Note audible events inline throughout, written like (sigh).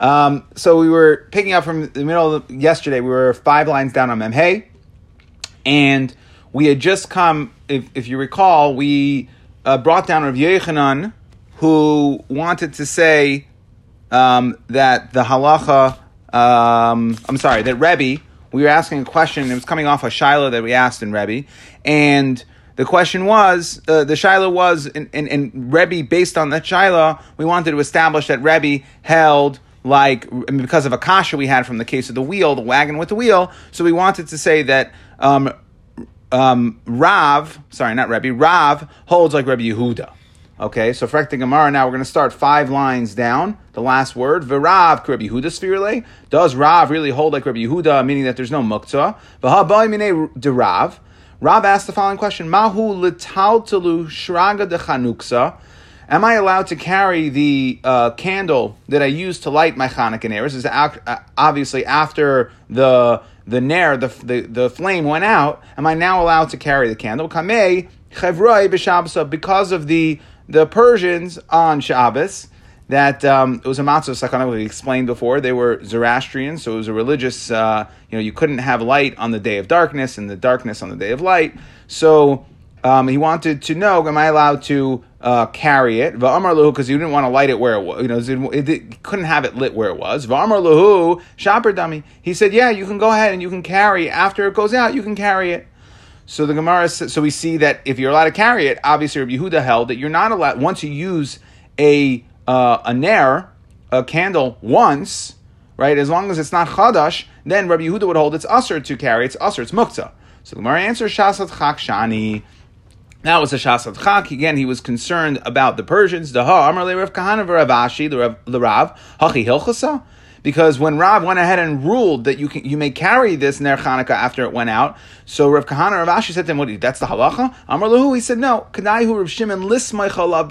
Um, so we were picking up from the middle of the, yesterday. We were five lines down on Memhei, and we had just come. If, if you recall, we uh, brought down Rav Yechanan, who wanted to say um, that the halacha. Um, I'm sorry, that Rebbe. We were asking a question. It was coming off a shiloh that we asked in Rebbe, and the question was, uh, the Shiloh was, in, in, in Rebbe, based on that Shiloh, we wanted to establish that Rebbe held like because of Akasha we had from the case of the wheel, the wagon with the wheel. So we wanted to say that um, um, Rav, sorry, not Rebbe, Rav holds like Rebbe Yehuda. Okay, so for Gemara now we're going to start five lines down. The last word, V'Rav Rebbe Yehuda spherele. Does Rav really hold like Rebbe Yehuda, meaning that there's no muktzah? V'Ha de Rav. Rav asked the following question: Mahu l'taltalu shraga de chanuksa. Am I allowed to carry the uh, candle that I used to light my Hanukkah nair? This is uh, obviously after the the nair, the, the, the flame went out. Am I now allowed to carry the candle? Kamei because of the the Persians on Shabbos that um, it was a matzah sakana we explained before. They were Zoroastrians, so it was a religious. Uh, you know, you couldn't have light on the day of darkness and the darkness on the day of light. So um, he wanted to know, am I allowed to uh, carry it? Va'amar lahu, because he didn't want to light it where it was. You know, it, it, couldn't have it lit where it was. Va'amar lahu, shaper dummy. He said, yeah, you can go ahead and you can carry after it goes out. You can carry it. So the Gemara, so we see that if you're allowed to carry it, obviously Rabbi Yehuda held that you're not allowed once you use a uh, a nair, a candle once, right? As long as it's not chadash, then Rabbi Yehuda would hold it's usher to carry. It's usher. It's muktzah. So the Gemara answers shasat chak shani. That was a Shasat Chak. Again, he was concerned about the Persians. Daha Amar Rav Kahana Ashi the Rav. Because when Rav went ahead and ruled that you can, you may carry this Ner Chanukah after it went out, so Rav Kahana Rav Ashi said to him, "What? That's the halacha." Amar Lahu, he said, "No." Kadaihu Rav Shimon lismay chalav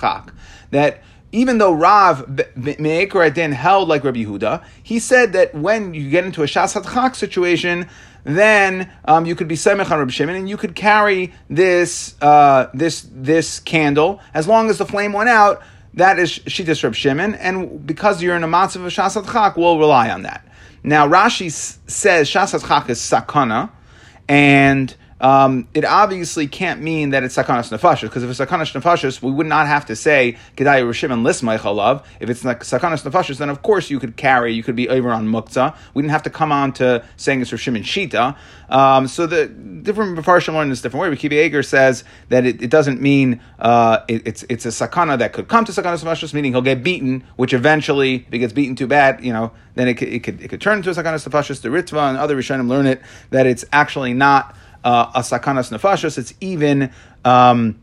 chak. That even though Rav Me'ekar Adin held like Rabbi Yehuda, he said that when you get into a Shasat Chak situation, then um, you could be Semech on Rabbi Shimon and you could carry this, uh, this, this candle as long as the flame went out. That is Shittas Rabbi Shimon, and because you're in a matzav of Shasat Chak, we'll rely on that. Now Rashi says Shasat Chak is sakana, and um, it obviously can't mean that it's sakanas nefashis, because if it's sakanas nefashis, we would not have to say kedai rishim and lismay. If it's like sakanas nefashis, then of course you could carry, you could be over on muktzah. We didn't have to come on to saying it's rishim and shita. Um, so the different Mepharshim learn this different way. Kibi Eger says that it, it doesn't mean uh, it, it's it's a sakana that could come to sakanas nefashis, meaning he'll get beaten, which eventually, if he gets beaten too bad, you know, then it could it could, it could turn into a sakanas nefashis. The Ritva and other Rishonim learn it that it's actually not uh, a sakanas nefashos. It's even um,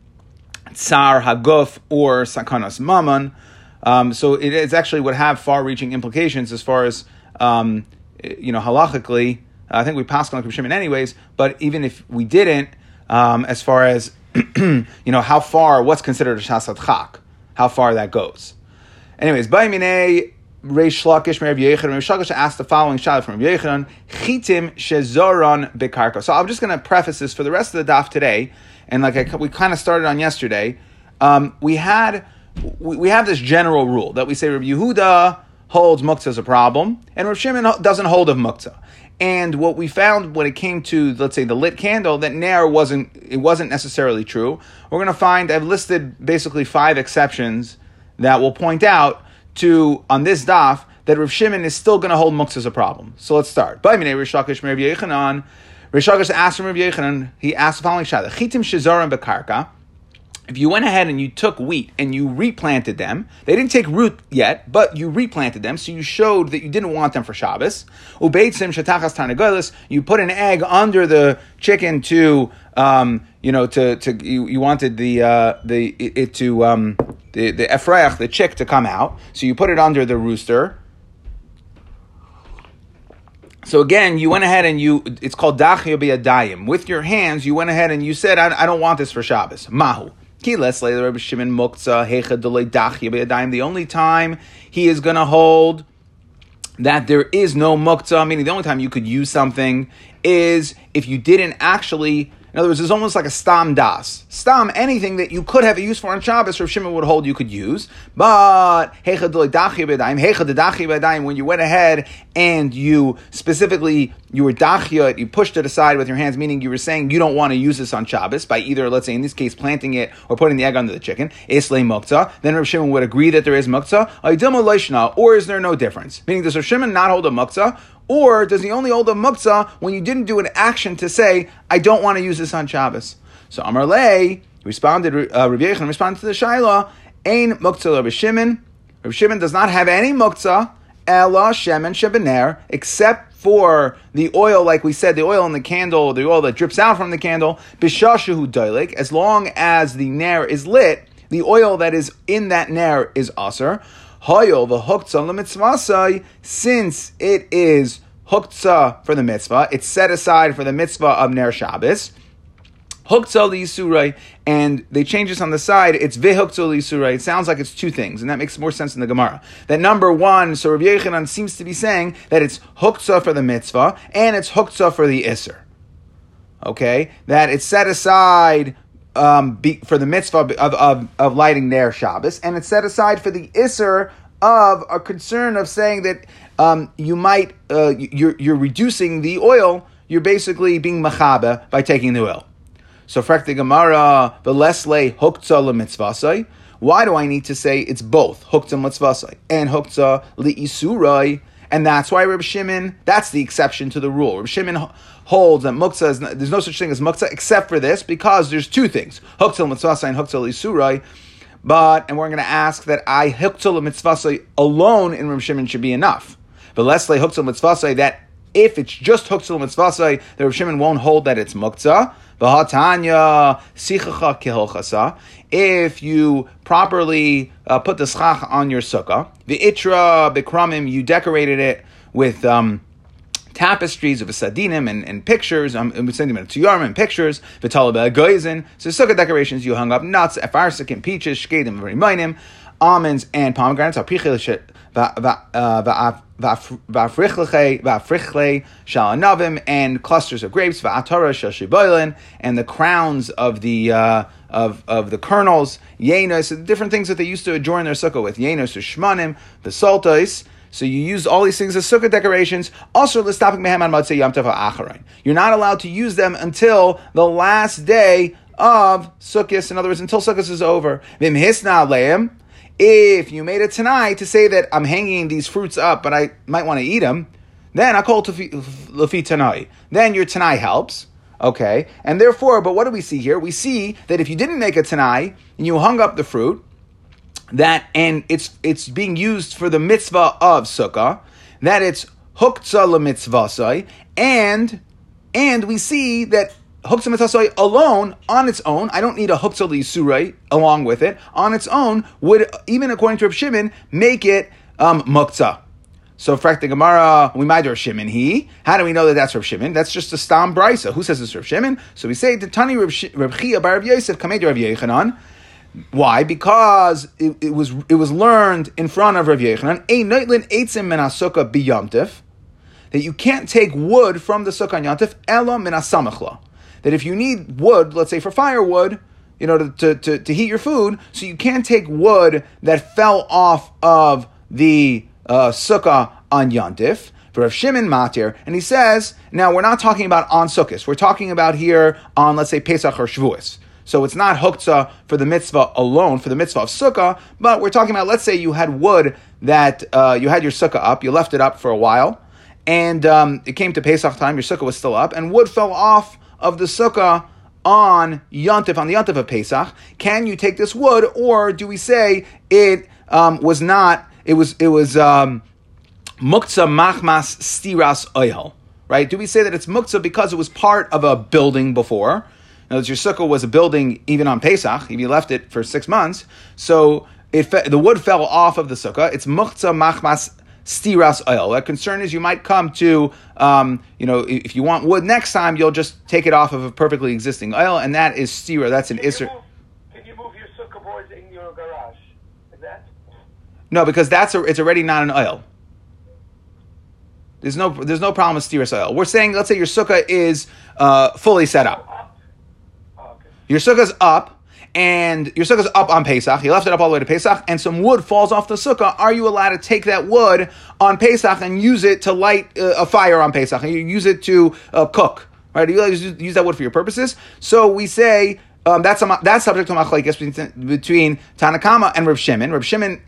tsar haguf or sakanas mammon. Um, so it is actually would have far-reaching implications as far as um, you know halachically. I think we passed on Shimon anyways, but even if we didn't, um, as far as (clears throat) you know, how far, what's considered a shasat chak, how far that goes. Anyways, Baimine Reish Lakish Rav Yechon. Rav Shakish asked the following shot from Rav Chitim shezoron bekarka. So I'm just going to preface this for the rest of the daf today, and like I, we kind of started on yesterday. Um, we had we, we, have this general rule that we say Rav Yehuda holds muktzah as a problem, and Rav Shimon doesn't hold of muktzah. And what we found when it came to, let's say, the lit candle, that nair wasn't it wasn't necessarily true. We're going to find I've listed basically five exceptions that will point out to on this daf that Rav Shimon is still going to hold muktzah as a problem. So let's start. By Minei Reish Lakish Rav Yechanan. Rish asked from Rav Yechanan. He asked the following shayla: Chitim shezarim bekarka. If you went ahead and you took wheat and you replanted them, they didn't take root yet, but you replanted them, so you showed that you didn't want them for Shabbos. Ubeitzim shatachas tarnagolis. You put an egg under the chicken to, um, you know, to to you, you wanted the uh, the it, it to um, the, the efrach, the chick, to come out. So you put it under the rooster. So again, you went ahead and you, it's called dachya biyadayim. With your hands, you went ahead and you said, I, I don't want this for Shabbos. Mahu. The only time he is going to hold that there is no muktzah, meaning the only time you could use something is if you didn't actually In other words, it's almost like a stam das. Stam, anything that you could have a use for on Shabbos, Rav Shimon would hold you could use. But when you went ahead and you specifically you were dachia, you pushed it aside with your hands, meaning you were saying you don't want to use this on Shabbos by either, let's say in this case, planting it or putting the egg under the chicken. Islay mukta. Then Rav Shimon would agree that there is mukta. Or is there no difference? Meaning, does Rav Shimon not hold a mukta? Or does he only hold a muktzah when you didn't do an action to say, I don't want to use this on Shabbos? So Amar Lay responded, uh, Rabbi Yechon responded to the Shaila, Ain muktzah Rabbi Shimon. Rabbi Shimon does not have any muktzah, Ella Shemen Shebener, except for the oil, like we said, the oil in the candle, the oil that drips out from the candle, Bishashahu Dailik, as long as the nair is lit, the oil that is in that nair is aser. Since it is huktzah for the mitzvah, it's set aside for the mitzvah of Ner Shabbos. Huktzah li and they change this on the side. It's vihuktzah li It sounds like it's two things, and that makes more sense in the Gemara. That number one, so Rabbi Yechanan seems to be saying that it's huktzah for the mitzvah and it's huktzah for the iser. Okay, that it's set aside um, be, for the mitzvah of, of, of lighting their Shabbos, and it's set aside for the Isser of a concern of saying that um, you might, uh, you're, you're reducing the oil, you're basically being machabe by taking the oil. So, the Gemara, the lesle hukza mitzvasai. Why do I need to say it's both hukza mitzvasai and hukza li'isurai? And that's why Reb Shimon, that's the exception to the rule. Reb Shimon holds that muktzah is not, there's no such thing as muktzah except for this because there's two things: huktzah mitzvah and huktzah lisurai. But and we're going to ask that I huktzah mitzvah alone in Reb Shimon should be enough. But let's say huktzah mitzvah that if it's just huktzah mitzvah, the Reb Shimon won't hold that it's muktzah. V'hatanya sichacha kihilchasa. If you properly uh, put the schach on your sukkah, the itra bikramim, you decorated it with. Um, tapestries of a sadinim and, and pictures, um, Yarm and pictures, Vitalaba Goizin. So sukkah decorations, you hung up nuts, afarsik and peaches, shkedim, rimaynim, almonds and pomegranates, aprichle va'africhle shalanavim, and clusters of grapes, va'atara shashiboilin, and the crowns of the uh, of, of the kernels, yenos, different things that they used to adorn their sukkah with, yenos or shmanim, the saltais, so you use all these things as sukkah decorations. Also, let's stop Muhammad Mudsay Yam Tafah Akarain. You're not allowed to use them until the last day of Sukkot. In other words, until Sukkot is over. If you made it tonight to say that I'm hanging these fruits up, but I might want to eat them, then I call lafi tanai. Then your tanai helps. Okay, and therefore, but what do we see here? We see that if you didn't make a tanai and you hung up the fruit, that and it's it's being used for the mitzvah of sukkah, that it's huktzah lemitzvasai, and and we see that huktzah alone on its own, I don't need a huktzah lisurai along with it on its own would even according to Rav Shimon make it um, muktzah. So, frak the Gemara, we might Rav Shimon. He, how do we know that that's Rav Shimon? That's just a stam brisa. Who says it's Rav Shimon? So we say the Tani Rav Chiya Bar Rav Yosef Kamed Rav Yechanan. Why? Because it, it, was it was learned in front of Rav Yechanan, a noitlin eitzim min biyamtif, that you can't take wood from the sukkah on yantif ela min That if you need wood, let's say for firewood, you know, to, to, to, heat your food, so you can't take wood that fell off of the uh, sukkah on yantif. For Rav Shimon Matir, and he says, now we're not talking about on Sukkot, we're talking about here on, let's say, Pesach or Shavuos. So it's not huktzah for the mitzvah alone, for the mitzvah of sukkah, but we're talking about, let's say you had wood that uh, you had your sukkah up, you left it up for a while, and um, it came to Pesach time, your sukkah was still up, and wood fell off of the sukkah on Yontif, on the Yontif of Pesach. Can you take this wood, or do we say it um, was not, it was, it was, um, muktzah machmas stiras oil, right? Do we say that it's muktzah because it was part of a building before? Now, your sukkah was a building even on Pesach, if you left it for six months, so it fe- the wood fell off of the sukkah. It's muchza machmas stiras oil. The concern is you might come to, um, you know, if you want wood next time, you'll just take it off of a perfectly existing oil, and that is stira. That's an isser. Can you move your sukkah boards in your garage? Is that? No, because that's a, it's already not an oil. There's no there's no problem with stiras oil. We're saying let's say your sukkah is uh, fully set up. Your sukkah's up, and your sukkah's up on Pesach. You left it up all the way to Pesach, and some wood falls off the sukkah. Are you allowed to take that wood on Pesach and use it to light uh, a fire on Pesach? And you use it to uh, cook, right? You use, that wood for your purposes. So we say um, that's a, that's subject to machlekes between, between Tanna Kamma and Rav Shimon. Rav Shimon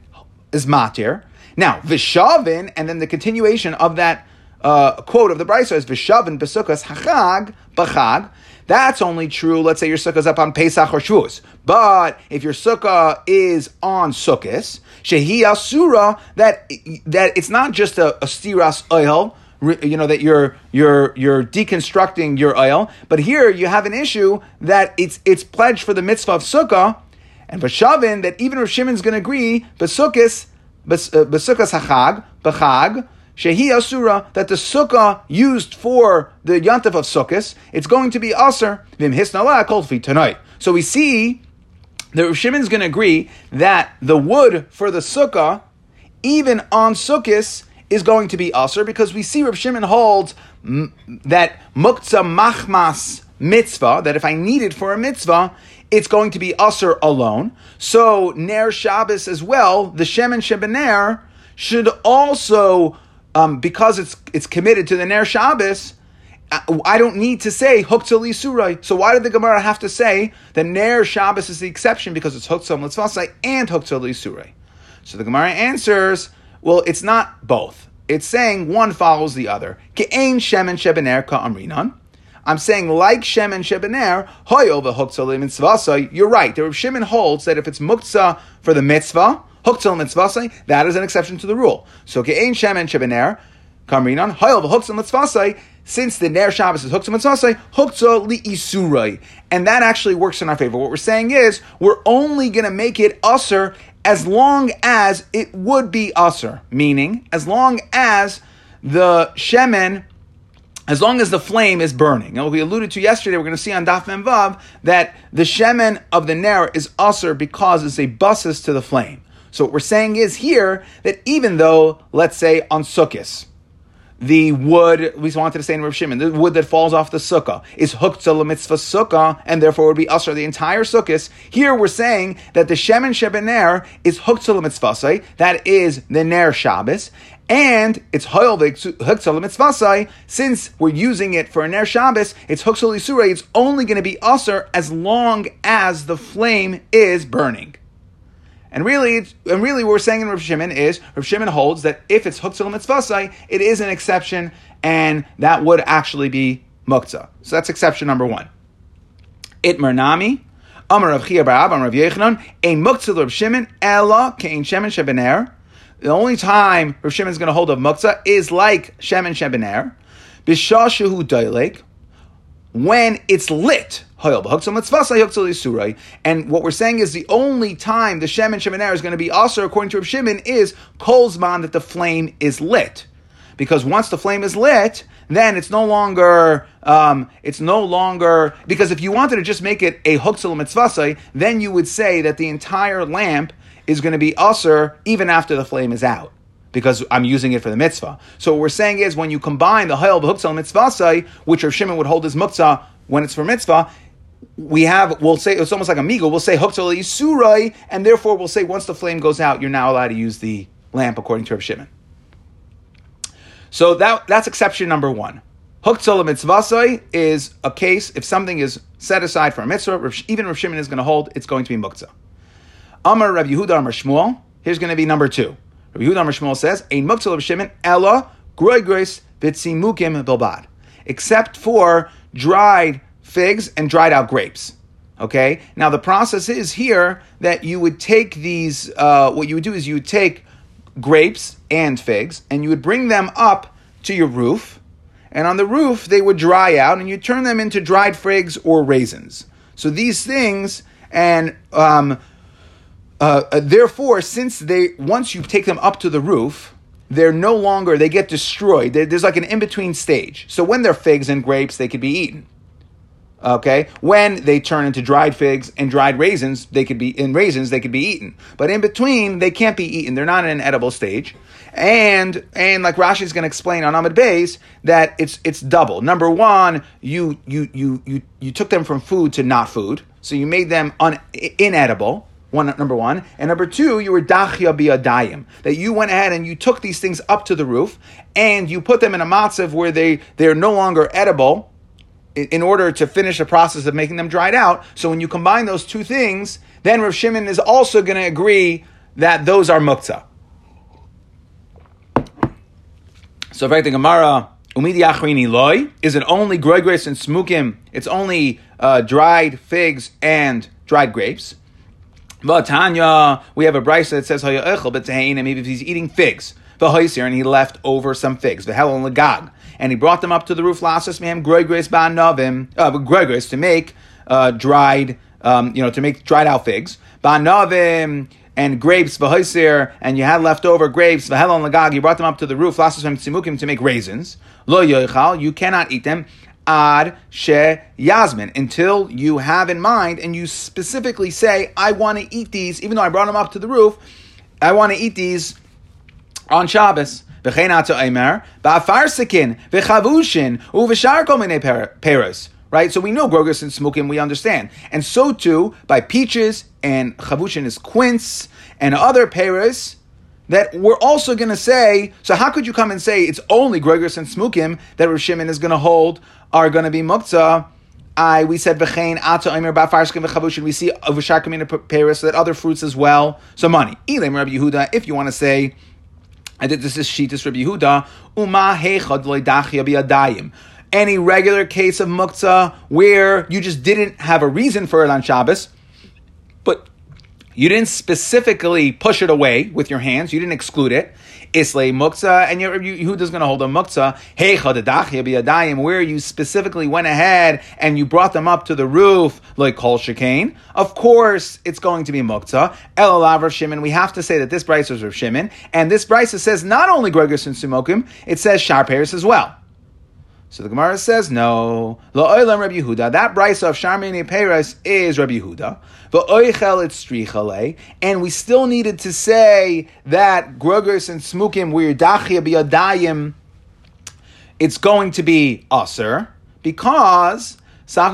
is matir. Now Vishavin, and then the continuation of that uh, quote of the Brisa is Vishavin besukas hachag b'chag. That's only true, let's say your sukkah is up on Pesach or Shavuos. But if your sukkah is on Sukkot, Shehi Asura, that, that it's not just a, a stiras oil, you know that you're you're you're deconstructing your oil, but here you have an issue that it's it's pledged for the mitzvah of sukkah, and Vashavin that even if Shimon's going to agree, besukkas uh, hachag bechag shehi asura that the sukkah used for the yantif of sukkahs it's going to be aser vim hisnala kolfi tonight. So we see that Shimon's going to agree that the wood for the sukkah, even on sukkahs is going to be aser because we see Rav Shimon holds that muktzah machmas mitzvah, that if I need it for a mitzvah, it's going to be aser alone. So Ner Shabbos as well, the Shemin Shebener should also, um, because it's it's committed to the Ner Shabbos, I don't need to say Huktzali Surai. So why did the Gemara have to say that Ner Shabbos is the exception because it's Huktzal Mitzvasai and Huktzali Surai? So the Gemara answers well, it's not both. It's saying one follows the other. Ke'ain shemen shebener ka'amrinan. I'm saying like shemen shebener, hoyo v'huktzah mitzvasa. You're right. The Rav Shimon holds that if it's muktzah for the mitzvah, huktzah mitzvasa, that is an exception to the rule. So ke'ain shemen shebener ka'amrinan, hoyo v'huktzah mitzvasa. Since the Ner Shabbos is Huktzah Mitzvasai, Huktzah li Isurai. And that actually works in our favor. What we're saying is, we're only going to make it usher as long as it would be usr, meaning as long as the shemen, as long as the flame is burning. And we alluded to yesterday, we're going to see on Daf Memvav that the shemen of the ner is usr because it's a buses to the flame. So what we're saying is here that even though, let's say on Sukkot, the wood, we wanted to say in Rav Shimon, the wood that falls off the sukkah is hooked to the mitzvah sukkah, and therefore would be usher the entire sukkah. Here we're saying that the shemen shebener is hooked to the mitzvah, that is the ner Shabbos, and it's hooked mitzvah since we're using it for a ner Shabbos, it's to the it's only going to be usher as long as the flame is burning. And really, and really, what we're saying in Rav Shimon is Rav Shimon holds that if it's huktzah mitzvasai, it is an exception, and that would actually be muktzah. So that's exception number one. Itmer nami, Amar Rav Chiya Bar Rav Yechanan, ein muktzah Rav Shimon ella kein shemen shebener. The only time Rav Shimon is going to hold of muktzah is like shemen shebener, b'shashahu dailek, when it's lit. And what we're saying is the only time the Shem and Shemin is going to be also, according to Rav Shimon, is Kolzman that the flame is lit. Because once the flame is lit, then it's no longer, um, it's no longer, because if you wanted to just make it a Huxel Mitzvasai, then you would say that the entire lamp is going to be usher even after the flame is out because I'm using it for the mitzvah. So what we're saying is when you combine the Hayel B'Huksal Mitzvah, which Rav Shimon would hold as muktzah when it's for mitzvah, we have, we'll say, it's almost like a migo, we'll say Huksal Yisurai, and therefore we'll say once the flame goes out, you're now allowed to use the lamp according to Rav Shimon. So that, that's exception number one. Huktzal mitzvasai is a case if something is set aside for a mitzvah, even Rav Shimon is going to hold, it's going to be muktzah. Amar Rav Yehuda Amar Shmuel. Here's going to be number two. Rabbi Yehuda Shmuel says, "Ein muktzal of Shimon ella groigris vitzimukim bilbad," except for dried figs and dried out grapes. Okay. Now the process is here that you would take these. Uh, what you would do is you would take grapes and figs, and you would bring them up to your roof, and on the roof they would dry out, and you turn them into dried figs or raisins. So these things and um, uh, uh, therefore, since they once you take them up to the roof, they're no longer they get destroyed. there's like an in between stage. So when they're figs and grapes, they could be eaten. Okay, when they turn into dried figs and dried raisins, they could be in raisins they could be eaten. But in between, they can't be eaten. They're not in an edible stage. And and like Rashi is going to explain on Amud Beis that it's it's double. Number one, you you you you you took them from food to not food. so you made them un, inedible. One number one, and number two, you were dachia biadayim that you went ahead and you took these things up to the roof and you put them in a matzav where they they're no longer edible in, in order to finish the process of making them dried out. So when you combine those two things, then Rav Shimon is also going to agree that those are muktzah. So, in fact, the Gemara, umidi achrini loy, is it only grogres and smukim? It's only uh, dried figs and dried grapes. Tanya, we have a brisa that says hayachel b'tehein, maybe if he's eating figs, v'hoiser, and he left over some figs, v'hel and lagag, and he brought them up to the roof, lasas mehem grogres ba'novim, uh, grogres to make uh, dried, um, you know, to make dried out figs, ba'novim, and grapes v'hoiser, and you had leftover grapes v'helon lagag. You brought them up to the roof, lasas tzimukim to make raisins. Lo yoichal, you cannot eat them. Ad she yasmin until you have in mind and you specifically say, I want to eat these, even though I brought them up to the roof. I want to eat these on Shabbos. Right? So we know grogus and smoking, we understand. And so too, by peaches and chavushin is quince and other pears, that we're also going to say, so how could you come and say it's only grogus and smukim that Rav Shimon is going to hold are going to be muktzah? I we said v'chein ata omer ba'farskim v'chavushin. We see v'sharkamina pears that other fruits as well. So money. Elim Rabbi Yehuda. If you want to say, I did this is shitas Rabbi Yehuda. Uma heichad loydachia bi'adayim any regular case of muktzah where you just didn't have a reason for it on Shabbos, but you didn't specifically push it away with your hands, you didn't exclude it. Islay muktzah, and Yehuda's going to hold a muktzah. Hey chadadachya where you specifically went ahead and you brought them up to the roof like kol shekain. Of course, it's going to be muktzah. El Rav Shimon. We have to say that this brisa is Rav Shimon, and this brisa says not only Gregor and Sumokim, it says Shar Paris as well. So the Gemara says no. La'olam Rabbi Yehuda. That brisa of Sharmini Peres is Rabbi Yehuda. Va'oichel it's strichale. And we still needed to say that grogers and smukim we're dachia biyadayim. It's going to be aser because since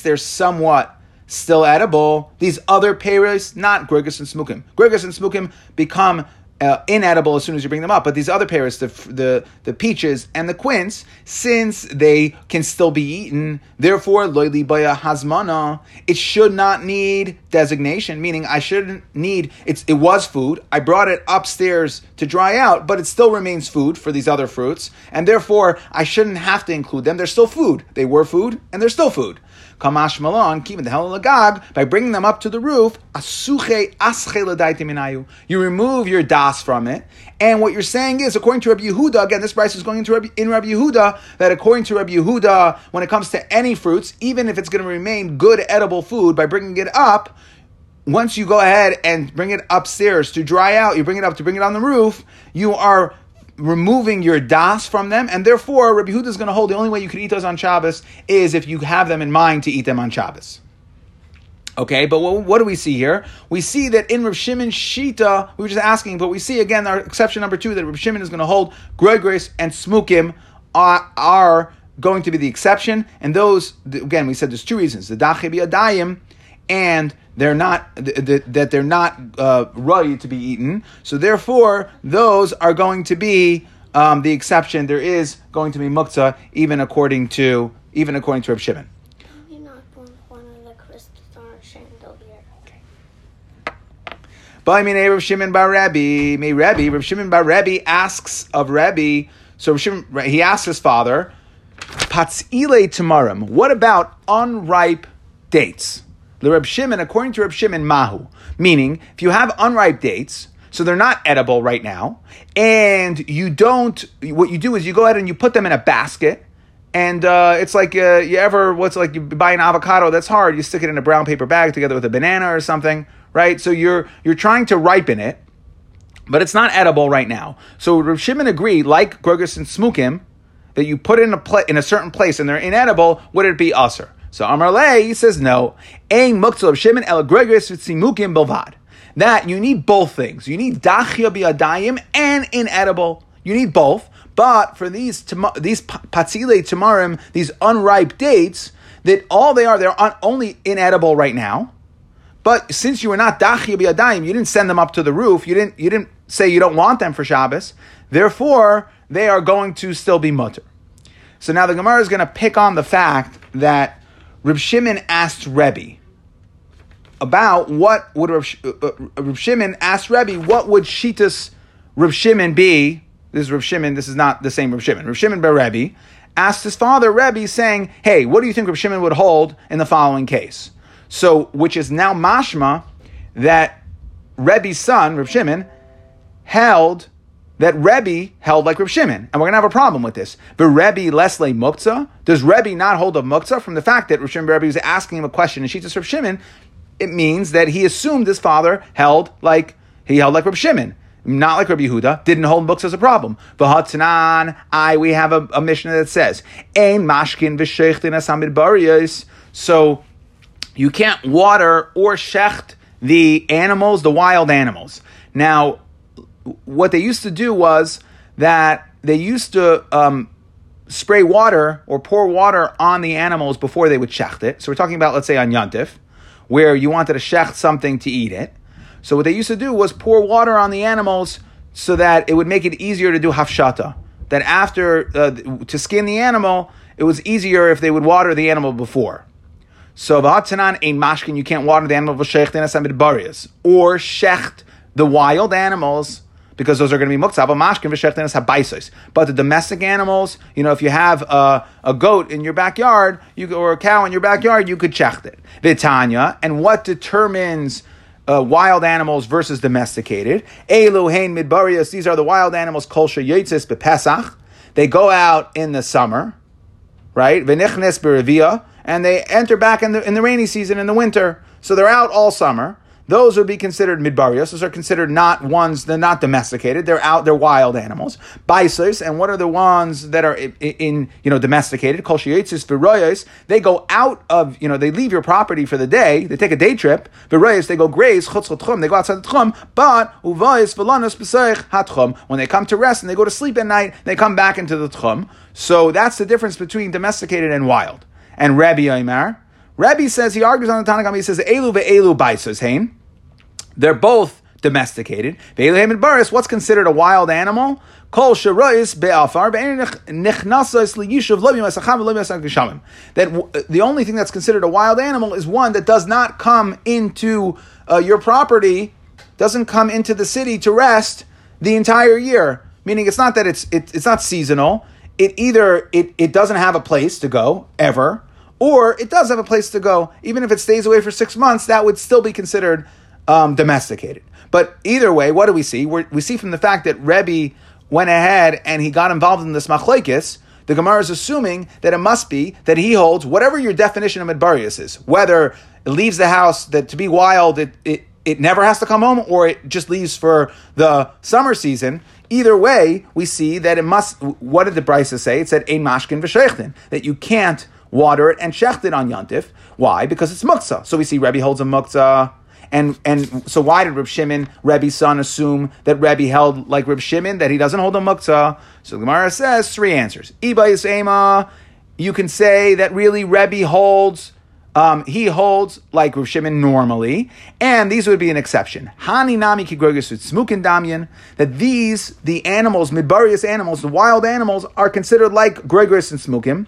they're somewhat still edible, these other pears, not Gregus and Smukim. Gregus and Smukim become uh, inedible as soon as you bring them up. But these other pears, the, the, the peaches and the quince, since they can still be eaten, therefore, loyli baya hazmana, it should not need designation, meaning I shouldn't need, it's, it was food, I brought it upstairs to dry out, but it still remains food for these other fruits, and therefore I shouldn't have to include them. They're still food. They were food, and they're still food. Kamash Malon, keeping the hell lagag, by bringing them up to the roof, asuche You remove your das from it. And what you're saying is, according to Rabbi Yehuda, again, this price is going into Rabbi, in Rabbi Yehuda, that according to Rabbi Yehuda, when it comes to any fruits, even if it's going to remain good edible food, by bringing it up, once you go ahead and bring it upstairs to dry out, you bring it up to bring it on the roof, you are removing your das from them, and therefore Rabbi Huda is going to hold the only way you can eat those on Shabbos is if you have them in mind to eat them on Shabbos. Okay, but what, what, do we see here? We see that in Rav Shimon Shita, we were just asking, but we see again our exception number two that Rav Shimon is going to hold Gregris and Smukim are, are, going to be the exception, and those again we said there's two reasons: the Dachibi Adayim and they're not that they're not uh, ready to be eaten. So therefore, those are going to be um, the exception. There is going to be muktzah even according to even according to Reb Shimon. By me, Reb Shimon bar Rabbi, may Rabbi, Reb Shimon bar Rabbi asks of Rabbi. So Reb Shimon, he asks his father, Patzile tamarim. What about unripe dates? The Reb Shimon, according to Reb Shimon, mahu, meaning if you have unripe dates, so they're not edible right now, and you don't. What you do is you go ahead and you put them in a basket, and uh, it's like uh, you ever what's like you buy an avocado that's hard. You stick it in a brown paper bag together with a banana or something, right? So you're you're trying to ripen it, but it's not edible right now. So Reb Shimon agreed, like Grogus and Smukim, that you put in a pla- in a certain place and they're inedible. Would it be usher? So Amar he says no. Ein muktzal of Shimon el gregris v'tzimukim belvad. That you need both things. You need dachia biadayim and inedible. You need both. But for these these patzile tamarim, these unripe dates, that all they are, they're on, only inedible right now. But since you were not dachi biyadayim, you didn't send them up to the roof. You didn't. You didn't say you don't want them for Shabbos. Therefore, they are going to still be mutter. So now the Gemara is going to pick on the fact that Reb Shimon asked Rebbe about what would Reb, uh, uh, Reb Shimon asked Rebbe what would Shitas Reb Shimon be. This is Reb Shimon. This is not the same Reb Shimon. Reb Shimon bar Rebbe asked his father Rebbe, saying, "Hey, what do you think Reb Shimon would hold in the following case?" So, which is now mashma that Rebbe's son Reb Shimon held that Rebbe held like Reb Shimon, and we're going to have a problem with this. But Rebbe Leslie Muktzah, does Rebbe not hold of Muktzah from the fact that Reb Shimon Rebbe was asking him a question and Shitas Reb Shimon? It means that he assumed his father held like he held like Reb Shimon, not like Rabbi Yehuda. Didn't hold Muktzah as a problem. V'hatzanan, I we have a, a mission that says ein mashkin v'sheichtin asamid bariyos. So you can't water or shecht the animals, the wild animals. Now what they used to do was that they used to um, spray water or pour water on the animals before they would shecht it. So we're talking about, let's say, on Yantif, where you wanted to shecht something to eat it. So what they used to do was pour water on the animals so that it would make it easier to do hafshata. That after, uh, to skin the animal, it was easier if they would water the animal before. So v'hatzanan ein mashkin, you can't water the animal v'shecht in or shecht the wild animals because those are going to be muktzah. Mashkin v'shechtenes habaisos. But the domestic animals, you know, if you have a, a goat in your backyard, you or a cow in your backyard, you could check it. Vitanya, and what determines uh, wild animals versus domesticated? Eluhain midbarios. These are the wild animals. Kolsha yitzis bepesach. They go out in the summer, right? V'nichnes berevia, and they enter back in the in the rainy season in the winter. So they're out all summer. Those would be considered midbarios. Those are considered not ones, they're not domesticated. They're out, they're wild animals. Baisos, and what are the ones that are in, in you know, domesticated? Kol viroyos. They go out of, you know, they leave your property for the day. They take a day trip. Viroyos, they go graze, they go outside the tchum. But, uvayos velanos b'seich hatchum. When they come to rest and they go to sleep at night, they come back into the tchum. So that's the difference between domesticated and wild. And Rabbi Aymar, Rebbe says he argues on the Tanakh. He says elu ve'elu baisos hein. They're both domesticated. Ve'elu and baris. What's considered a wild animal? Kol sherois be'afar nichnasos liyishuv lo b'masacham lo b'masach That the only thing that's considered a wild animal is one that does not come into uh, your property, doesn't come into the city to rest the entire year. Meaning, it's not that it's it, it's not seasonal. It either it, it doesn't have a place to go ever, or it does have a place to go. Even if it stays away for six months, that would still be considered um, domesticated. But either way, what do we see? We're, we see from the fact that Rebbe went ahead and he got involved in this machlekes. The Gemara is assuming that it must be that he holds whatever your definition of Midbarius is, whether it leaves the house that to be wild, it, it, it never has to come home, or it just leaves for the summer season. Either way, we see that it must. What did the Brisa say? It said ein mashkin v'sheichtin that you can't water it and shecht it on Yantif. Why? Because it's muktzah. So we see Rebbe holds a muktzah. And and so why did Reb Shimon, Rebbe's son, assume that Rebbe held like Reb Shimon, that he doesn't hold a muktzah? So the Gemara says three answers. Iba you can say that really Rebbe holds um, he holds like Rav Shimon normally, and these would be an exception. Hani nami kigrogus smukin damyan, that these, the animals, midbarious animals, the wild animals, are considered like Gregorius and Smukim.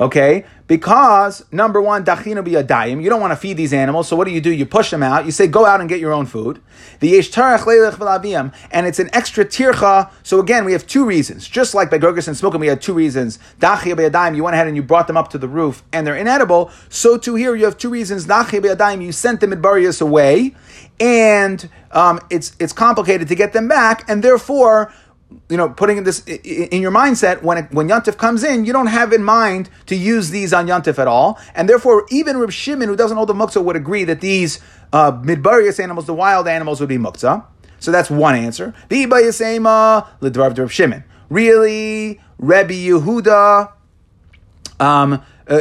Okay, because number one, dachinu biyadayim, you don't want to feed these animals, so what do you do? You push them out. You say, go out and get your own food. The yesh and it's an extra tircha. So again, we have two reasons. Just like by Gerges and Smokim, we had two reasons. Dachia biyadayim, you went ahead and you brought them up to the roof, and they're inedible. So too here, you have two reasons. Dachia biyadayim, you sent them at Barius away, and um, it's it's complicated to get them back, and therefore you know, putting this in your mindset when it, when Yantif comes in, you don't have in mind to use these on Yantif at all, and therefore even Reb Shimon, who doesn't hold the muktzah, would agree that these uh, midbarius animals, the wild animals, would be muktzah. So that's one answer. The Ibayasema l'dvar Reb Shimon. Really, Rebbe Yehuda. Um, uh,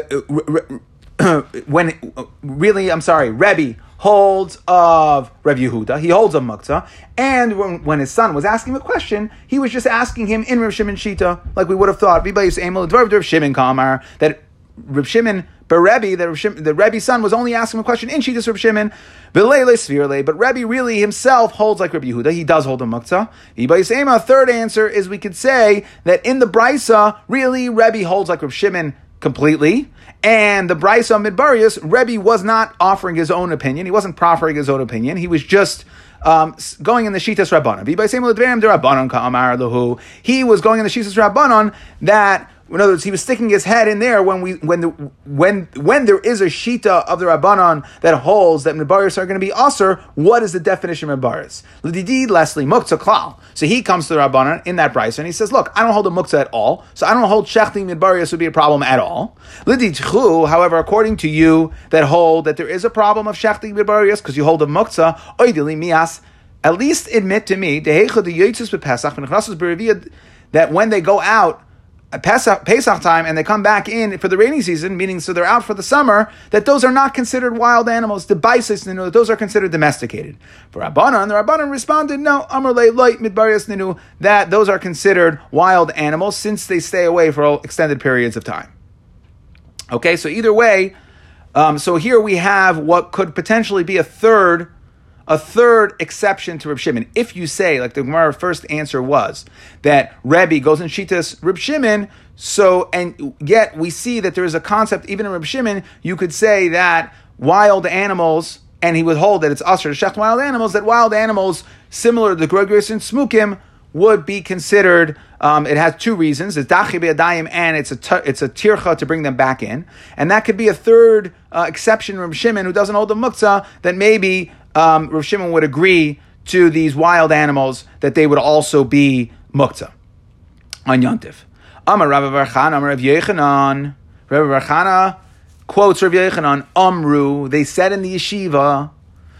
uh, (coughs) when really, I'm sorry, Rebbe holds of Rev Yehuda. He holds of Muktzah. And when, when, his son was asking him a question, he was just asking him in Rav Shimon Shita, like we would have thought. Shimon Kamar, that Reb Shimon Rebbe, the, the Rebbe's son, was only asking a question in Shitas Reb Shimon, but Rebbe really himself holds like Rabbi Yehuda. He does hold a muktzah. A third answer is we could say that in the Brisa, really Rebbe holds like Reb Shimon completely. And the Brisa Midbarius, Rebbe was not offering his own opinion. He wasn't proffering his own opinion. He was just um, going in the Shitas Rabbanon. He was going in the Shitas Rabbanon that in other words, he was sticking his head in there when we when the when when there is a shita of the rabbanon that holds that mebaris are going to be aser. What is the definition of mebaris? L'didi Leslie muktzah klal. So he comes to the rabbanon in that price and he says, "Look, I don't hold a muktzah at all, so I don't hold shechting mebaris would be a problem at all." L'didchu, however, according to you that hold that there is a problem of shechting mebaris because you hold a muktzah, oidili mias. At least admit to me that when they go out Pesach, Pesach time and they come back in for the rainy season, meaning so they're out for the summer, that those are not considered wild animals. The bisis ninu, those are considered domesticated. For Rabbanan, the Rabbanan responded, no, Amr light midbarias ninu, that those are considered wild animals since they stay away for extended periods of time. Okay, so either way, um, so here we have what could potentially be a third a third exception to Reb Shimon. If you say, like the Gemara first answer was, that Rebbe goes in Shitas Reb Shimon, so and yet we see that there is a concept even in Reb Shimon. You could say that wild animals, and he would hold that it's usher to shech wild animals. That wild animals, similar to the Gregorius and Smukim, would be considered. Um, it has two reasons: it's dachi be'adayim, and it's a t- it's a tircha to bring them back in, and that could be a third uh, exception from Shimon who doesn't hold the muktzah that maybe um, Rav Shimon would agree to these wild animals that they would also be muktzah on Yontif. Amar Rabbi Barchan, Amar Rav Yechanan. Rabbi Barchana quotes Rav Yechanan, Amru, they said in the yeshiva.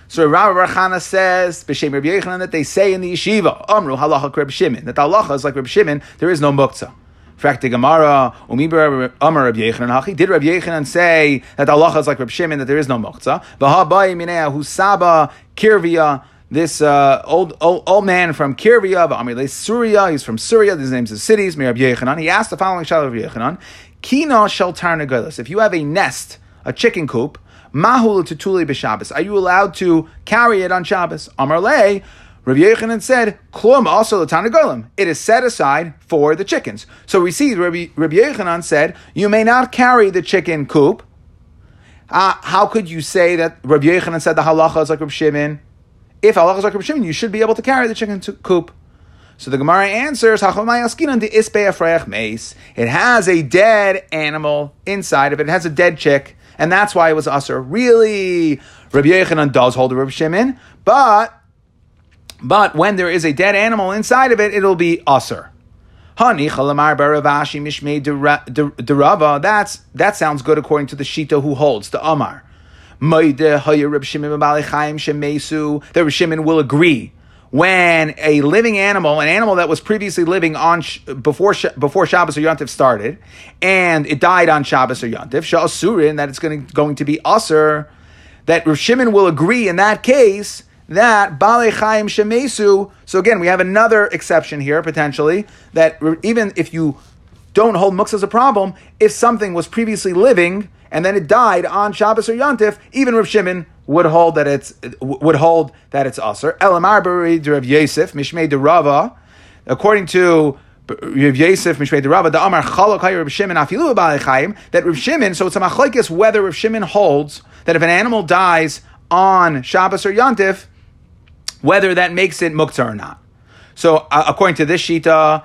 So Rabbi Barchana says, B'Shem Rabbi Yechanan, that they say in the yeshiva, Amru halacha Reb Shimon, that the halacha is like Reb Shimon, there is no muktzah. Fact the Gemara, Umibir Amar Reb Yechanan Hachi. Did Reb Yechanan say that Allah is like Reb Shimon that there is no moktzah? V'habai minea husaba kirvia. This uh, old, old old man from Kirvia, Amile Surya, he's from Syria. These names of cities. Reb Yechanan. He asked the following shal of Yechanan: Kina shel tarnagolas. If you have a nest, a chicken coop, mahul tutuli b'Shabbos, are you allowed to carry it on Shabbos? Amar Rabbi Yechanan said, "Klum also the Tanagolim. It is set aside for the chickens." So we see Rabbi, Rabbi said, "You may not carry the chicken coop." Uh, how could you say that Rabbi Yechanan said the halacha is like Rabbi Shimon? If halacha is like Rabbi Shimon, you should be able to carry the chicken coop. So the Gemara answers, It has a dead animal inside of it. It has a dead chick, and that's why it was usher. Really, Rabbi Yechanan does hold a Rabbi Shimon, but but when there is a dead animal inside of it, it'll be usr. That's that sounds good according to the Shita who holds the Amar. The Reb Shimon will agree when a living animal, an animal that was previously living on before before Shabbos or Yontif started, and it died on Shabbos or Yontif, Sha'asurin, that it's going to, going to be usr, that Reb will agree in that case that Bale Chaim Shemesu. So again, we have another exception here potentially that even if you don't hold muksa as a problem, if something was previously living and then it died on Shabbos or Yontif, even Rav Shimon would hold that it's would hold that it's aser. Elamar Bari Rav Yosef Mishmei de Rava, according to Rav Yosef Mishmei de Rava, the Amar Chalok Rav Shimon Afilu Chaim that Rav Shimon. So it's a machlekes whether Rav Shimon holds that if an animal dies on Shabbos or Yontif, whether that makes it muktzah or not. So uh, according to this shita,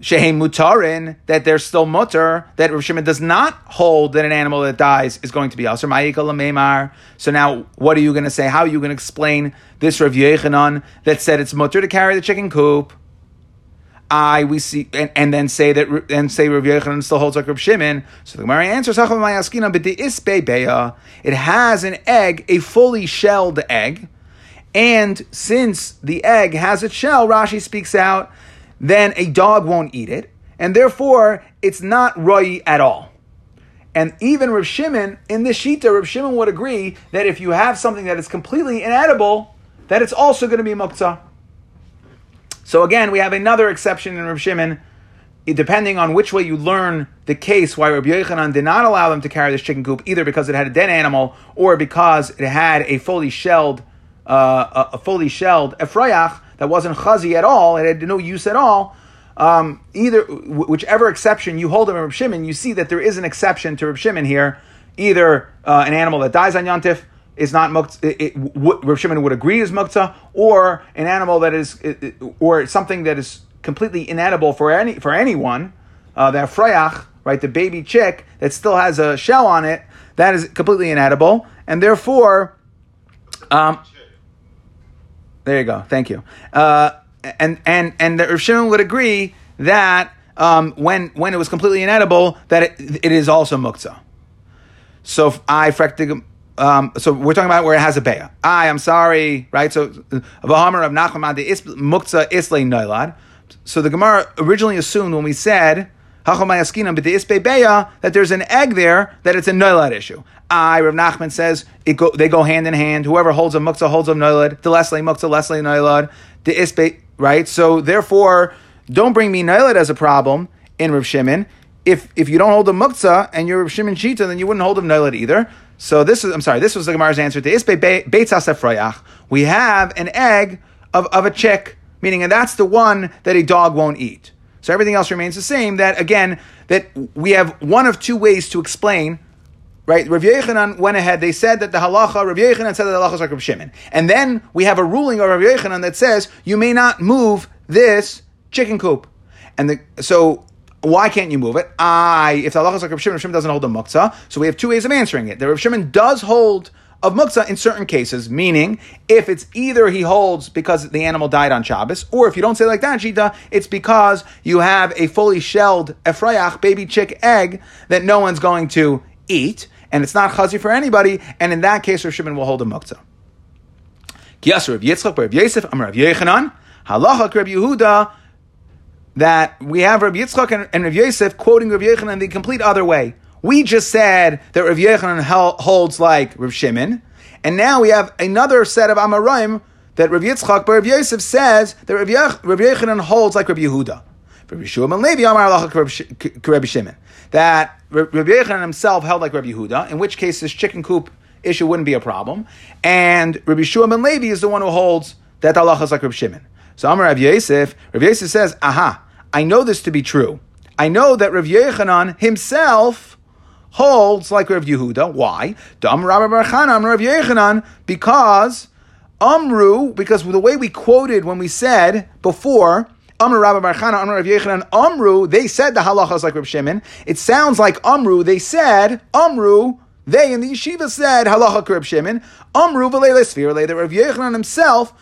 shehem mutarin, that they're still mutter, that Rav Shimon does not hold that an animal that dies is going to be aser ma'ikal So now, what are you going to say? How are you going to explain this Rav Yechanan that said it's mutter to carry the chicken coop? I we see and, and then say that and say Rav Yechanan still holds like Rav Shimon. So the Gemara answers, It has an egg, a fully shelled egg. And since the egg has its shell, Rashi speaks out, then a dog won't eat it, and therefore it's not roi at all. And even Rav Shimon, in this Shita, Rav Shimon would agree that if you have something that is completely inedible, that it's also going to be muktzah. So again, we have another exception in Rav Shimon depending on which way you learn the case, why Rabbi Yochanan did not allow them to carry this chicken coop, either because it had a dead animal or because it had a fully shelled, uh, a fully shelled efrayach that wasn't chazi at all, it had no use at all. Um, either whichever exception you hold of Reb Shimon, you see that there is an exception to Reb Shimon here. Either uh, an animal that dies on Yontif is not muktzah, Reb Shimon would agree is muktzah, or an animal that is, or something that is completely inedible for any for anyone. Uh, that freyach, right, the baby chick that still has a shell on it, that is completely inedible, and therefore, um, there you go. Thank you. Uh, and and and the Rav Shimon would agree that um, when when it was completely inedible, that it, it is also muktzah. So I frektig. Um, so we're talking about where it has a beya. I, I'm sorry, right? So v'hamer of Nachman the muktzah islay noilad. So the Gemara originally assumed when we said that there's an egg there that it's a noilad issue. I, Rav Nachman says go, they go hand in hand. Whoever holds a muktzah holds a noilad. The leslie muktzah, leslie noilad. The ispe, right? So therefore, don't bring me noilad as a problem in Rav Shimon. If if you don't hold a muktzah and you're Rav Shimon Shita, then you wouldn't hold a noilad either. So this is, I'm sorry, this was the Gemara's answer to ispe beitzas We have an egg of, of a chick, meaning, and that's the one that a dog won't eat. So everything else remains the same. That again, that we have one of two ways to explain right? Rav Yechanan went ahead. They said that the halacha, Rav Yechanan said that the halacha is like Rav Shimon. And then we have a ruling of Rav Yechanan that says you may not move this chicken coop. And the, so why can't you move it? I, if the halacha is like Rav Shimon, Rav Shimon doesn't hold the muktzah. So we have two ways of answering it. The Rav Shimon does hold of muktzah in certain cases, meaning if it's either he holds because the animal died on Shabbos, or if you don't say like that, Shita, it's because you have a fully shelled efrayach, baby chick egg that no one's going to eat and it's not chazi for anybody, and in that case, Rav Shimon will hold a muktzah. Kiyas Rav Yitzchak, Rav Yosef, Amar Rav Yechanan, Halacha Rav Yehuda, that we have Rav Yitzchak and, and Rav Yosef quoting Rav Yechanan the complete other way. We just said that Rav Yechanan holds like Rav Shimon, and now we have another set of Amoraim that Rav Yitzchak, but Rav Yosef says that Rav, Yech, Rav Yechanan holds like Rav Yehuda. Rav Yeshua ben Levi Amar Halacha Rav Shimon that Rabbi Yechanan himself held like Rabbi Yehuda, in which case this chicken coop issue wouldn't be a problem. And Rabbi Shua ben Levi is the one who holds that Allah is like Rabbi Shimon. So Amar Rabbi Yosef, Rabbi Yosef says, aha, I know this to be true. I know that Rabbi Yechanan himself holds like Rabbi Yehuda. Why? Dam Rabbi Rabbi Yechanan, because Amru, because the way we quoted when we said before Amru Rabbi Barchana, Amru Rav Yechanan, Amru, they said the halacha is like Rav Shimon. It sounds like Amru, they said, Amru, they in the yeshiva said halacha Rav Shimon. Amru v'leile sphere, that Rav Yechanan himself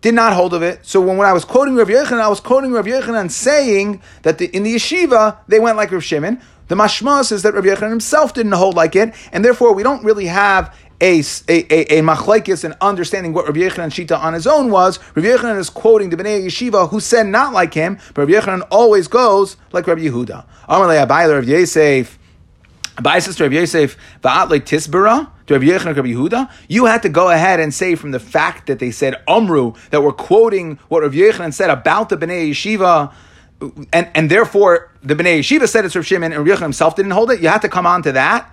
did not hold of it. So when, when I was quoting Rav Yechanan, I was quoting Rav Yechanan saying that the, in the yeshiva, they went like Rav Shimon. The mashma says that Rav Yechanan himself didn't hold like it, and therefore we don't really have a, a, a, machlaikis and understanding what Rabbi Yechanan Shita on his own was, Rabbi Yechanan is quoting the Bnei Yeshiva who said not like him, but Rabbi Yechanan always goes like Rabbi Yehuda. Amalei Abayla Rabbi Yosef, Abai sister Rabbi Yosef, Va'at like Tisbara, to Rabbi Yechanan Rabbi Yehuda, you had to go ahead and say from the fact that they said Umru, that we're quoting what Rabbi Yechanan said about the Bnei Yeshiva, and, and therefore the Bnei Yeshiva said it's Rabbi Shimon, and Yechanan himself didn't hold it, you have to come on to that.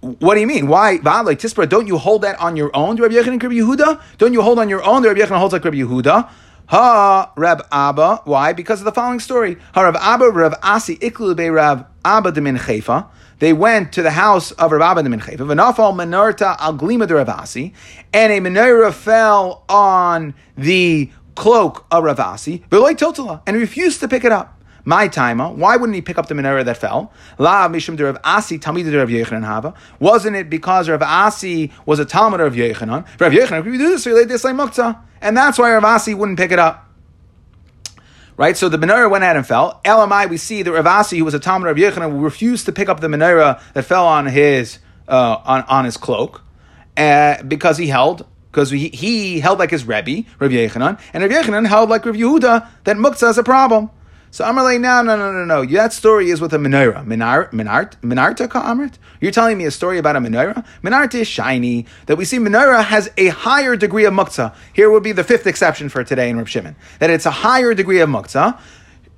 What do you mean? Why? Tispra, don't you hold that on your own, Rabbi Yechon and Rabbi Yehuda? Don't you hold on your own? The Rabbi Yechon holds like Rabbi Yehuda. Ha Rab Abba. Why? Because of the following story. Ha Rab Abba Rav Asi Iklu Be Rav Abba de Min Chefa. They went to the house of Rav Abba de Min Chefa. V'nafal Menarta Al Glima de Rav Asi, and a menorah fell on the cloak of Rav Asi. And refused to pick it up. My timer. Why wouldn't he pick up the menorah that fell? La mishum Rav Asi Talmid Rav Yechanan Hava. Wasn't it because Rav Asi was a Talmud of Yechanan? Rav Yechanan, we do this, this like and that's why Rav Asi wouldn't pick it up. Right, so the menorah went out and fell. Elamai, we see that Rav Asi, who was a Talmud of Yechanan, refused to pick up the menorah that fell on his uh, on, on his cloak uh, because he held because he, he held like his Rebbe, Rav Yechanan, and Rav Yechanan held like Rav Yehuda that muktzah is a problem. So Amarle, no, no, no, no, no. That story is with a menorah. Minar, minart, minarta? You're telling me a story about a menorah? Minarta is shiny. That we see menorah has a higher degree of muktzah. Here would be the fifth exception for today in Reb Shimon. That it's a higher degree of muktzah.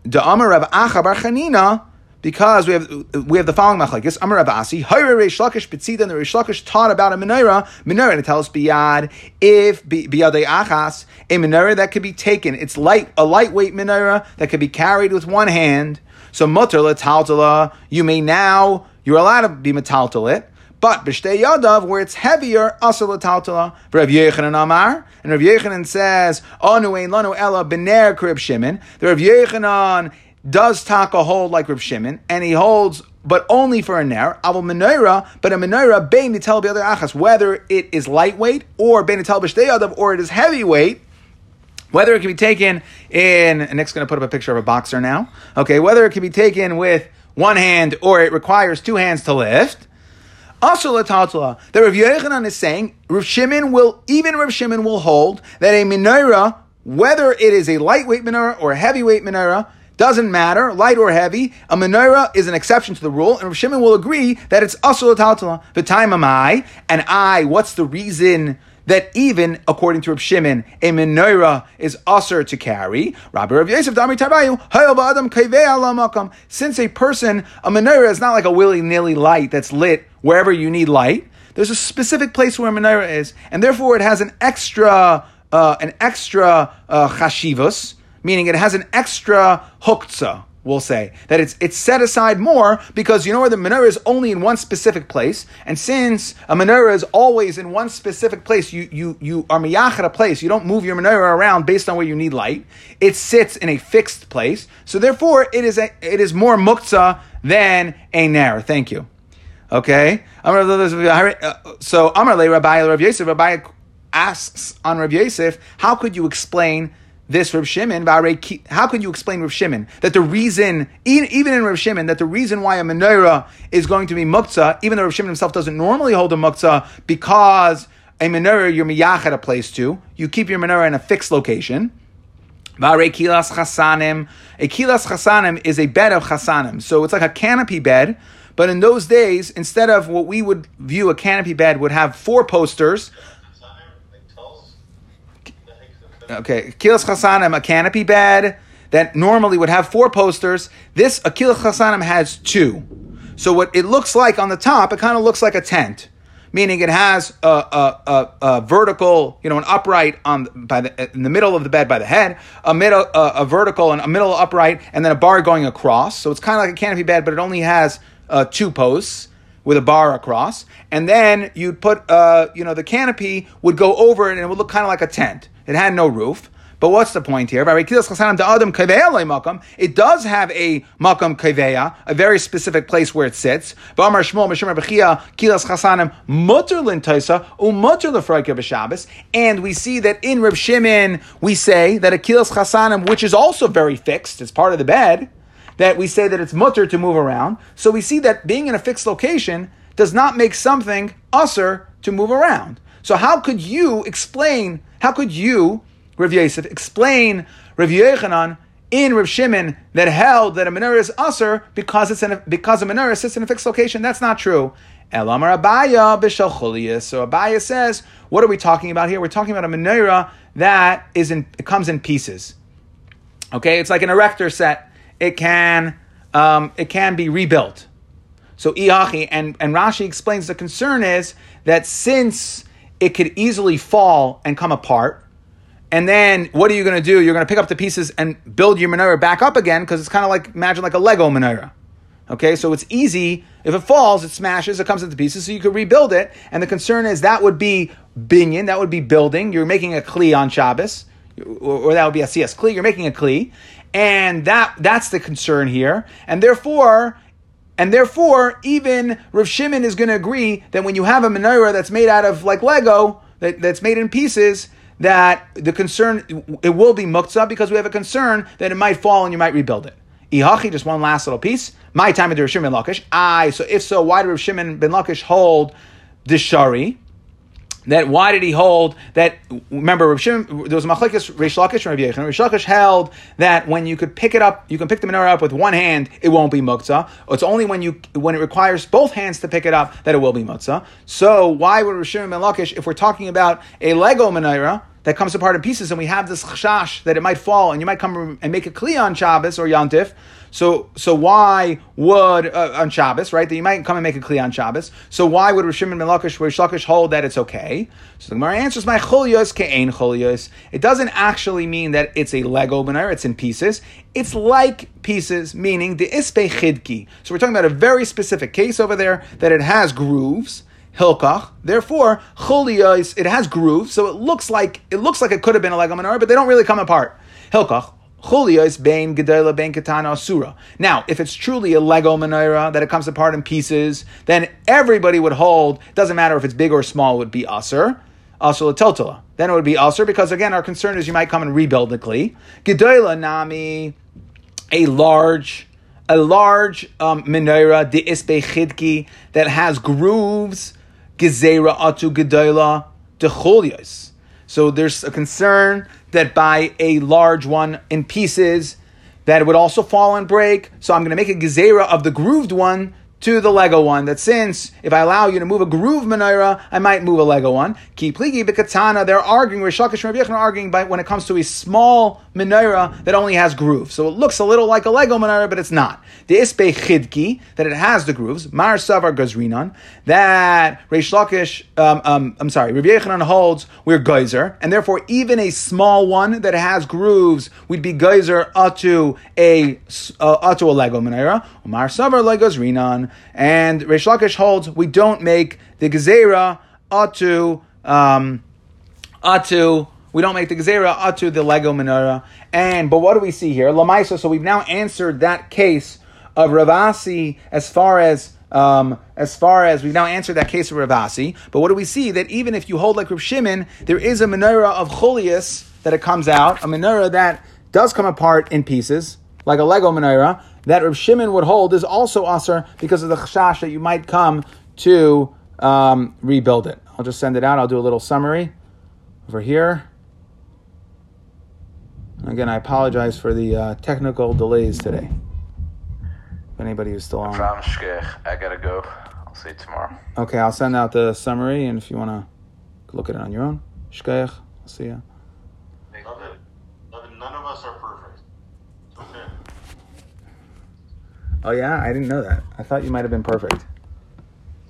the Amar Rav Acha Bar Chanina, because we have we have the following machlekes. Amar Rav Asi, Hayre Reish Lakish B'tzida, and the Reish Lakish taught about a menorah. Menorah to tell us biyad if biyadei achas a menorah that could be taken. It's light a lightweight menorah that could be carried with one hand. So mutter letaltala, you may now you're allowed to be metaltal it. But b'shtei yadav, where it's heavier, asal l'taltala. Rav Yechanan Amar, and Rav Yechanan says, "Anu ein lanu ella bener krib Shimon." The Rav Yechanan does taka hold like Rav Shimon, and he holds, but only for a ner. Aval menorah, but a menorah bein nitel other achas, whether it is lightweight or bein nitel b'shtei or it is heavyweight. Whether it can be taken in, and Nick's going to put up a picture of a boxer now. Okay, whether it can be taken with one hand or it requires two hands to lift. Also, Latatala, that Rav Yechanan is saying, Rav Shimon will, even Rav Shimon will hold that a menorah, whether it is a lightweight menorah or a heavyweight menorah, doesn't matter, light or heavy. A menorah is an exception to the rule, and Rav Shimon will agree that it's asul Latatala. The time am I, and I, what's the reason that even according to Rav Shimon, a menorah is usher to carry. Rabbi Rav Yosef Dami Tarbayu, Since a person, a menorah is not like a willy nilly light that's lit wherever you need light. There's a specific place where a menorah is, and therefore it has an extra, uh, an extra uh, chashivus, meaning it has an extra huktzah we'll say that it's it's set aside more because you know where the menorah is only in one specific place, and since a menorah is always in one specific place, you you you are miyach at a place. You don't move your menorah around based on where you need light. It sits in a fixed place, so therefore it is a, it is more muktzah than a ner. Thank you. Okay, uh, uh, so Amar Le Rabbi Rav Yosef Rabbi asks on Rav Yosef, how could you explain? This Rav Shimon, how can you explain Rav Shimon that the reason, even in Rav Shimon, that the reason why a menorah is going to be muktzah, even though Rav Shimon himself doesn't normally hold a muktzah, because a menorah you're miyach at a place to, you keep your menorah in a fixed location. Vare kilas chasanim. A kilas chasanim is a bed of chasanim. So it's like a canopy bed, but in those days, instead of what we would view a canopy bed would have four posters, Okay, Akilas Chasanim, a canopy bed that normally would have four posters. This Akilas Chasanim has two. So what it looks like on the top, it kind of looks like a tent, meaning it has a, a, a, a, vertical, you know, an upright on by the in the middle of the bed by the head, a middle a, vertical and a middle upright, and then a bar going across. So it's kind of like a canopy bed, but it only has uh, two posts with a bar across, and then you'd put, uh, you know, the canopy would go over it, and it would look kind of like a tent. It had no roof. But what's the point here? It does have a makam kaveya, a very specific place where it sits. And we see that in Reb Shimon, we say that a kilas chasanim, which is also very fixed, it's part of the bed, that we say that it's mutter to move around. So we see that being in a fixed location does not make something usser to move around. So how could you explain, how could you, Rav Yosef, explain Rav Yechanan in Rav Shimon that held that a menorah is usher because it's a, because a menorah sits in a fixed location? That's not true. Elamar Abaya b'shal So Abaya says, what are we talking about here? We're talking about a menorah that is in, it comes in pieces. Okay, it's like an erector set it can um, it can be rebuilt. So Iachi and, and Rashi explains the concern is that since it could easily fall and come apart, and then what are you going to do? You're going to pick up the pieces and build your menorah back up again because it's kind of like imagine like a Lego menorah. Okay, so it's easy. If it falls, it smashes, it comes into pieces, so you could rebuild it. And the concern is that would be binyan, that would be building. You're making a kli on Shabbos, or, that would be a CS kli. You're making a kli, and that that's the concern here. And therefore, and therefore, even Rav Shimon is going to agree that when you have a menorah that's made out of like Lego, that, that's made in pieces, that the concern it will be muktzah because we have a concern that it might fall and you might rebuild it. Ihachi, just one last little piece. My time of Rav Shimon ben Lakish. I so if so, why did Rav Shimon ben Lakish hold the shari? That why did he hold that? Remember, there was machlekes Reish Lakish and Rav Yechon. Reish Lakish held that when you could pick it up, you can pick the menorah up with one hand, it won't be muktzah. It's only when you when it requires both hands to pick it up that it will be muktzah. So why would Rav Shimon ben Lakish, if we're talking about a Lego menorah, that comes apart in pieces, and we have this chashash that it might fall, and you might come and make a kli on Shabbos or Yantif. So, so why would uh, on Shabbos, right? That you might come and make a kli on Shabbos. So why would Rishim and Melakish, Reish Lakish hold that it's okay? So the Gemara answers, "My chulios ke'ain chulios." It doesn't actually mean that it's a Lego banner; it's in pieces. It's like pieces, meaning the ispe chidki. So we're talking about a very specific case over there that it has grooves hilkach. Therefore, chuliyos it has grooves, so it looks like it looks like it could have been a lego menorah, but they don't really come apart. Hilkach. Chuliyos bein gedela bein katana asura. Now, if it's truly a Lego menorah that it comes apart in pieces, then everybody would hold. Doesn't matter if it's big or small, would be asur. Asur totala. Then it would be asur because again, our concern is you might come and rebuild the kli. Gedela nami, a large a large um, menorah, the isbe chidki, that has grooves, gezera atu gedola decholyos. So there's a concern that by a large one in pieces, that it would also fall and break. So I'm going to make a gezera of the grooved one to the Lego one. That since if I allow you to move a groove menorah, I might move a Lego one. Ki pligi b'katana. They're arguing. Reish Lakish and Rabbi arguing But when it comes to a small menorah that only has grooves. So it looks a little like a Lego menorah, but it's not. The ispe chidki that it has the grooves. Mar savar gazrinan that Reish Lakish. Um, um, I'm sorry. Rabbi Yechon holds we're geyser, and therefore even a small one that has grooves we'd be geyser atu a uh, a Lego menorah. Mar savar legazrinan and Reish Lakish holds we don't make the gezerah atu um. We don't make the gezerah atu the Lego menorah. And but what do we see here? Lamaisa. So we've now answered that case of Rav Asi as far as. Um, as far as we've now answered that case of Rav Asi, but what do we see? That even if you hold like Rav Shimon, there is a menorah of cholius that it comes out, a menorah that does come apart in pieces, like a Lego menorah, that Rav Shimon would hold is also aser because of the chashash that you might come to um, rebuild it. I'll just send it out. I'll do a little summary over here. Again, I apologize for the uh, technical delays today. If anybody who's still on. From Shkech, I gotta go. I'll see you tomorrow. Okay, I'll send out the summary, and if you want to look at it on your own, shkeich. I'll see you. Love it. None of us are perfect. Okay. Oh yeah, I didn't know that. I thought you might have been perfect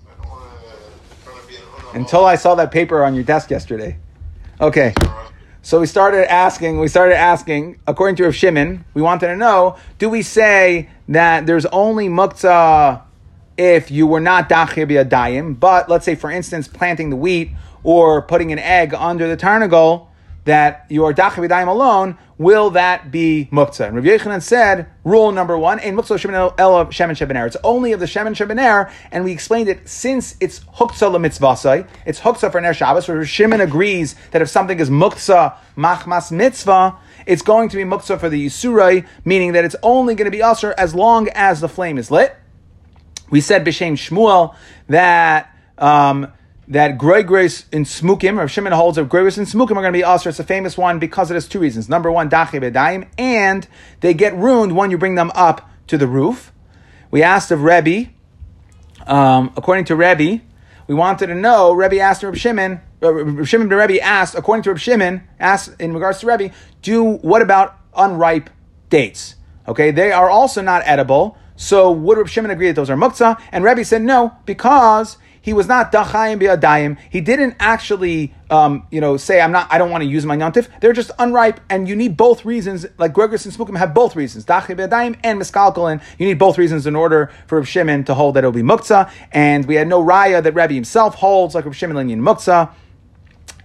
I want to try be until I saw that paper on your desk yesterday. Okay. So we started asking, we started asking, according to Rav Shimon, we wanted to know, do we say that there's only muktzah if you were not dachir b'yadayim, but let's say, for instance, planting the wheat or putting an egg under the tarnagol, that you are dachir b'yadayim alone, will that be muktzah? And Rav Yechanan said, rule number one, in muktzah shemen el of shemen shebener. It's only of the shemen shebener, and we explained it since it's huktzah lemitzvasai, it's huktzah for ner Shabbos, where Shimon agrees that if something is muktzah machmas mitzvah, it's going to be muktzah for the yisurai, meaning that it's only going to be usher as long as the flame is lit. We said b'shem Shmuel that um, that grey grace in smukim, Rav Shimon holds that grey grace in smukim are going to be usher. It's a famous one because it has two reasons. Number one, dachi bedaim, and they get ruined when you bring them up to the roof. We asked of Rebbe, um, according to Rebbe, we wanted to know. Rebbe asked Reb Shimon. Uh, Reb Shimon ben Rebbe asked, according to Reb Shimon, asked in regards to Rebbe, do what about unripe dates? Okay, they are also not edible. So would Reb Shimon agree that those are muktzah? And Rebbe said no because he was not dachayim bi'adayim. He didn't actually, um, you know, say I'm not. I don't want to use my yontif. They're just unripe, and you need both reasons. Like Gregorius and Smukim have both reasons, dachayim bi'adayim and miskalkalin. You need both reasons in order for Reb Shimon to hold that it'll be muktzah. And we had no raya that Rebbe himself holds like Reb Shimon linyan muktzah.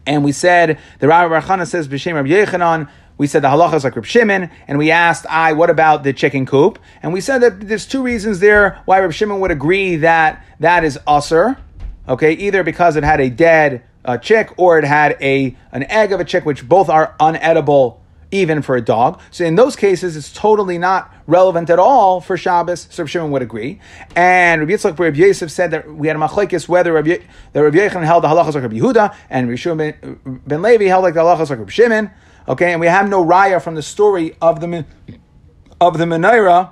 And we said the Rabbi Barchana says b'shem Rabbi Yechanan. We said the halacha is like Reb Shimon, and we asked, "I, what about the chicken coop?" And we said that there's two reasons there why Reb Shimon would agree that that is usher. Okay, either because it had a dead uh, chick or it had a an egg of a chick, which both are unedible even for a dog. So in those cases, it's totally not relevant at all for Shabbos. So Shimon would agree. And Rabbi Yitzchak Rabbi Yosef said that we had a machlekes whether Rabbi, that Rabbi Yechon held the halachas like Rabbi Yehuda and Rabbi ben, ben Levi held like the halachas like Rabbi Shimon. Okay, and we have no raya from the story of the of the menorah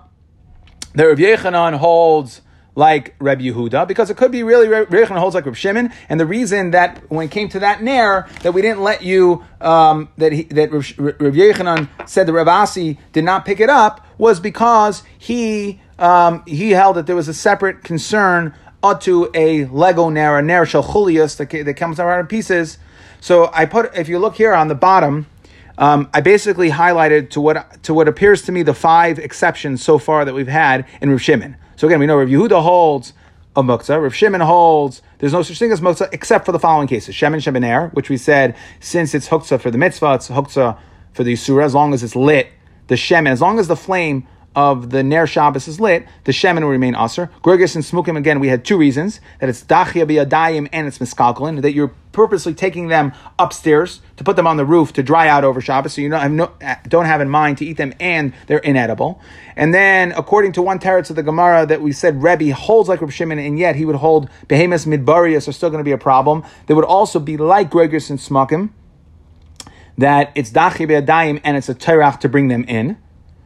that Rabbi Yechanan holds like Reb Yehuda, because it could be really Reb Yochanan holds like Reb Shimon. And the reason that when it came to that nair, that we didn't let you, um, that he, that Reb, Reb Yochanan said that Reb Asi did not pick it up was because he um, he held that there was a separate concern to a Lego nair, a nair shel chulius that, that comes out in pieces. So I put, if you look here on the bottom, um, I basically highlighted to what to what appears to me the five exceptions so far that we've had in Rav Shimon. So again, we know Rav Yehuda holds a muktzah. Rav Shimon holds there's no such thing as muktzah except for the following cases: Shemin Sheminair, er, which we said since it's huktzah for the mitzvah, it's huktzah for the yisura as long as it's lit. The shemin, as long as the flame of the Ner Shabbos is lit, the Shemin will remain Aser. Gorgas and Smukim, again, we had two reasons that it's Dachia Biyadayim and it's Miskalkalin, that you're purposely taking them upstairs to put them on the roof to dry out over Shabbos, so you don't have, no, don't have in mind to eat them and they're inedible. And then, according to one teretz of the Gemara that we said Rebbe holds like Reb Shimon, and yet he would hold Behemoth Midbarius are still going to be a problem. They would also be like Gorgas and Smukim, that it's Dachia Biyadayim and it's a Terach to bring them in.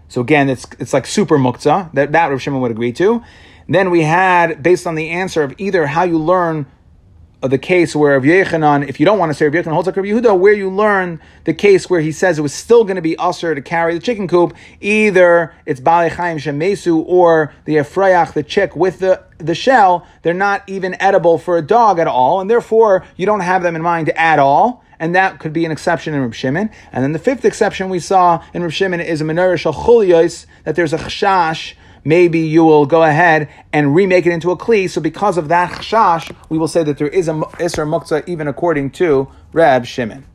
So again, it's it's like super muktzah that that Rav Shimon would agree to. Then we had based on the answer of either how you learn the case where Rav Yechanan, if you don't want to say Rav Yechanan holds like Rav Yehuda, where you learn the case where he says it was still going to be usher to carry the chicken coop, either it's Bali Chaim Shemesu or the Efrayach, the chick with the, the shell, they're not even edible for a dog at all, and therefore you don't have them in mind at all and that could be an exception in Reb Shimon. And then the fifth exception we saw in Reb Shimon is a menorah shal that there's a chashash, maybe you will go ahead and remake it into a kli. So because of that chashash, we will say that there is a isra muktzah even according to Reb Shimon.